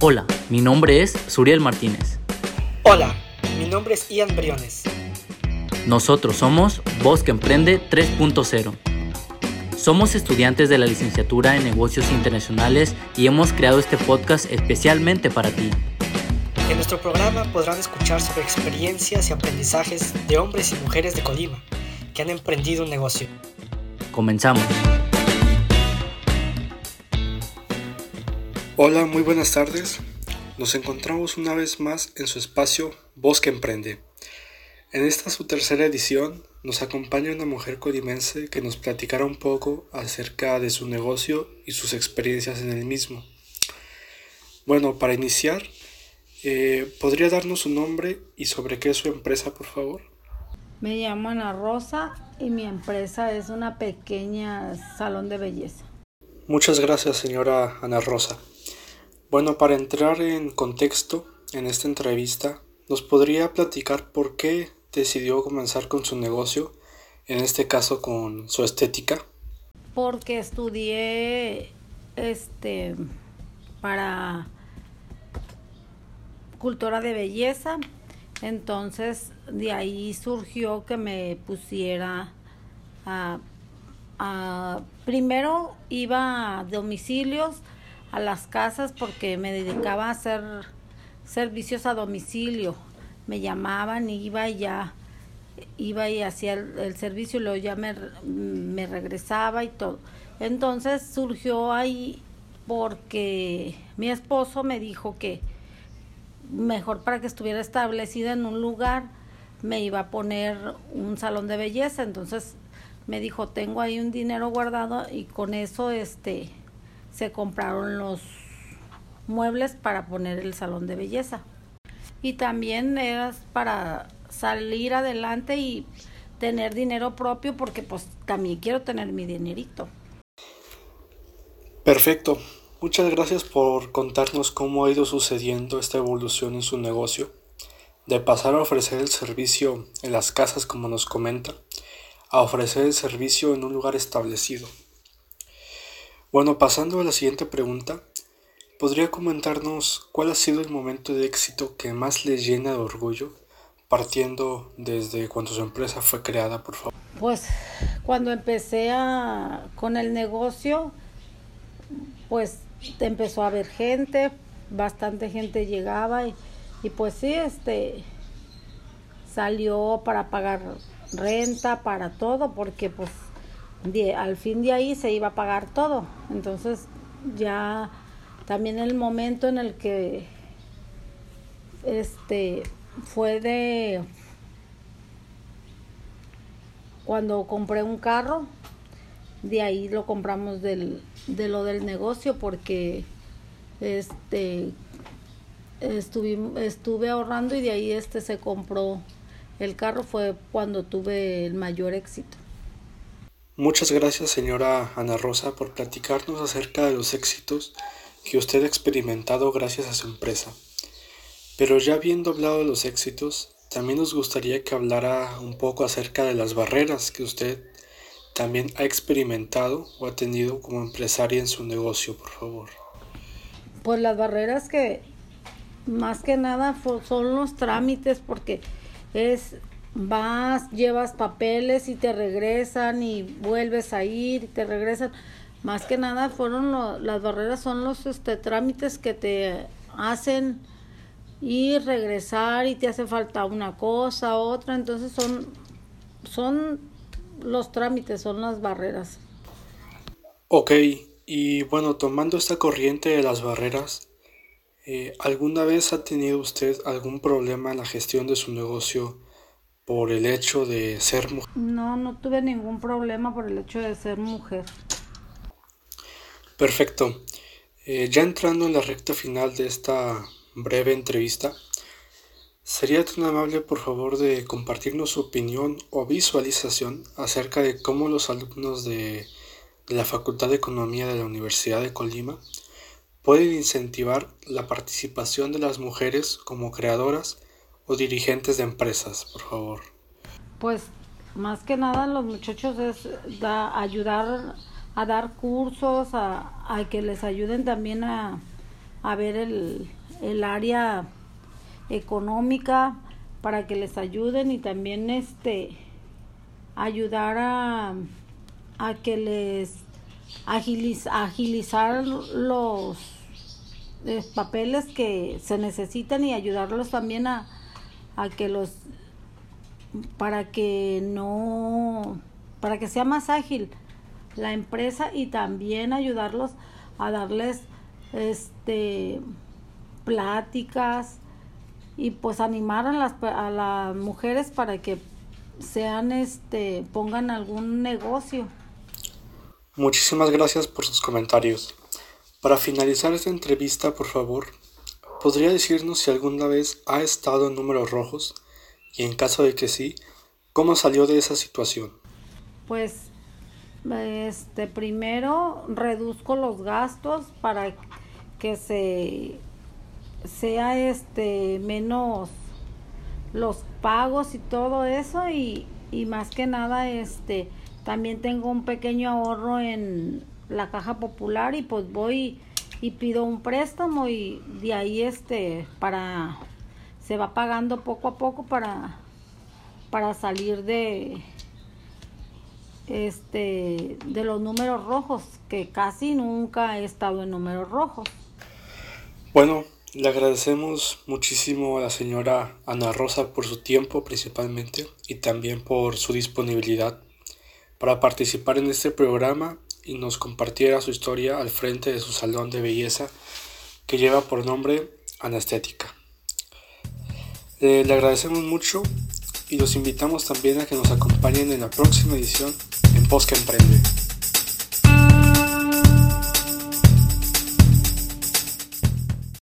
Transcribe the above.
Hola, mi nombre es Suriel Martínez. Hola, mi nombre es Ian Briones. Nosotros somos Bosque Emprende 3.0. Somos estudiantes de la licenciatura en negocios internacionales y hemos creado este podcast especialmente para ti. En nuestro programa podrán escuchar sobre experiencias y aprendizajes de hombres y mujeres de Colima que han emprendido un negocio. Comenzamos. Hola, muy buenas tardes. Nos encontramos una vez más en su espacio Bosque Emprende. En esta su tercera edición nos acompaña una mujer colimense que nos platicará un poco acerca de su negocio y sus experiencias en el mismo. Bueno, para iniciar, eh, ¿podría darnos su nombre y sobre qué es su empresa, por favor? Me llamo Ana Rosa y mi empresa es una pequeña salón de belleza. Muchas gracias, señora Ana Rosa. Bueno, para entrar en contexto en esta entrevista, ¿nos podría platicar por qué decidió comenzar con su negocio, en este caso con su estética? Porque estudié este para cultura de belleza, entonces de ahí surgió que me pusiera a, a primero iba a domicilios a las casas porque me dedicaba a hacer servicios a domicilio. Me llamaban, iba y ya, iba y hacía el, servicio y luego ya me, me regresaba y todo. Entonces surgió ahí porque mi esposo me dijo que mejor para que estuviera establecida en un lugar me iba a poner un salón de belleza. Entonces me dijo, tengo ahí un dinero guardado y con eso este se compraron los muebles para poner el salón de belleza. Y también era para salir adelante y tener dinero propio porque pues también quiero tener mi dinerito. Perfecto. Muchas gracias por contarnos cómo ha ido sucediendo esta evolución en su negocio. De pasar a ofrecer el servicio en las casas como nos comenta, a ofrecer el servicio en un lugar establecido. Bueno, pasando a la siguiente pregunta, ¿podría comentarnos cuál ha sido el momento de éxito que más le llena de orgullo, partiendo desde cuando su empresa fue creada, por favor? Pues cuando empecé con el negocio, pues empezó a haber gente, bastante gente llegaba y, y pues sí, este salió para pagar renta, para todo, porque pues al fin de ahí se iba a pagar todo. Entonces ya también el momento en el que este fue de cuando compré un carro, de ahí lo compramos del, de lo del negocio porque este estuve, estuve ahorrando y de ahí este se compró el carro fue cuando tuve el mayor éxito. Muchas gracias señora Ana Rosa por platicarnos acerca de los éxitos que usted ha experimentado gracias a su empresa. Pero ya habiendo hablado de los éxitos, también nos gustaría que hablara un poco acerca de las barreras que usted también ha experimentado o ha tenido como empresaria en su negocio, por favor. Pues las barreras que más que nada son los trámites porque es vas, llevas papeles y te regresan y vuelves a ir y te regresan. Más que nada fueron las barreras, son los este, trámites que te hacen ir, regresar y te hace falta una cosa, otra. Entonces son, son los trámites, son las barreras. Ok, y bueno, tomando esta corriente de las barreras, eh, ¿alguna vez ha tenido usted algún problema en la gestión de su negocio? Por el hecho de ser mujer? No, no tuve ningún problema por el hecho de ser mujer. Perfecto. Eh, ya entrando en la recta final de esta breve entrevista, ¿sería tan amable por favor de compartirnos su opinión o visualización acerca de cómo los alumnos de, de la Facultad de Economía de la Universidad de Colima pueden incentivar la participación de las mujeres como creadoras o dirigentes de empresas, por favor? Pues más que nada los muchachos es ayudar a dar cursos, a, que les ayuden también a, a ver el, el área económica para que les ayuden y también este ayudar a, a que les agilizar los eh, papeles que se necesitan y ayudarlos también a, a que los para que no para que sea más ágil la empresa y también ayudarlos a darles este pláticas y pues animar a las, a las mujeres para que sean este pongan algún negocio. Muchísimas gracias por sus comentarios. Para finalizar esta entrevista, por favor, ¿podría decirnos si alguna vez ha estado en números rojos? Y en caso de que sí, ¿cómo salió de esa situación? Pues este primero reduzco los gastos para que se sea este menos los pagos y todo eso y, y más que nada este también tengo un pequeño ahorro en la caja popular y pues voy y pido un préstamo y de ahí este para se va pagando poco a poco para para salir de este de los números rojos que casi nunca he estado en números rojos. Bueno le agradecemos muchísimo a la señora Ana Rosa por su tiempo principalmente y también por su disponibilidad para participar en este programa y nos compartiera su historia al frente de su salón de belleza que lleva por nombre Anestética. le agradecemos mucho y los invitamos también a que nos acompañen en la próxima edición en Posca Emprende.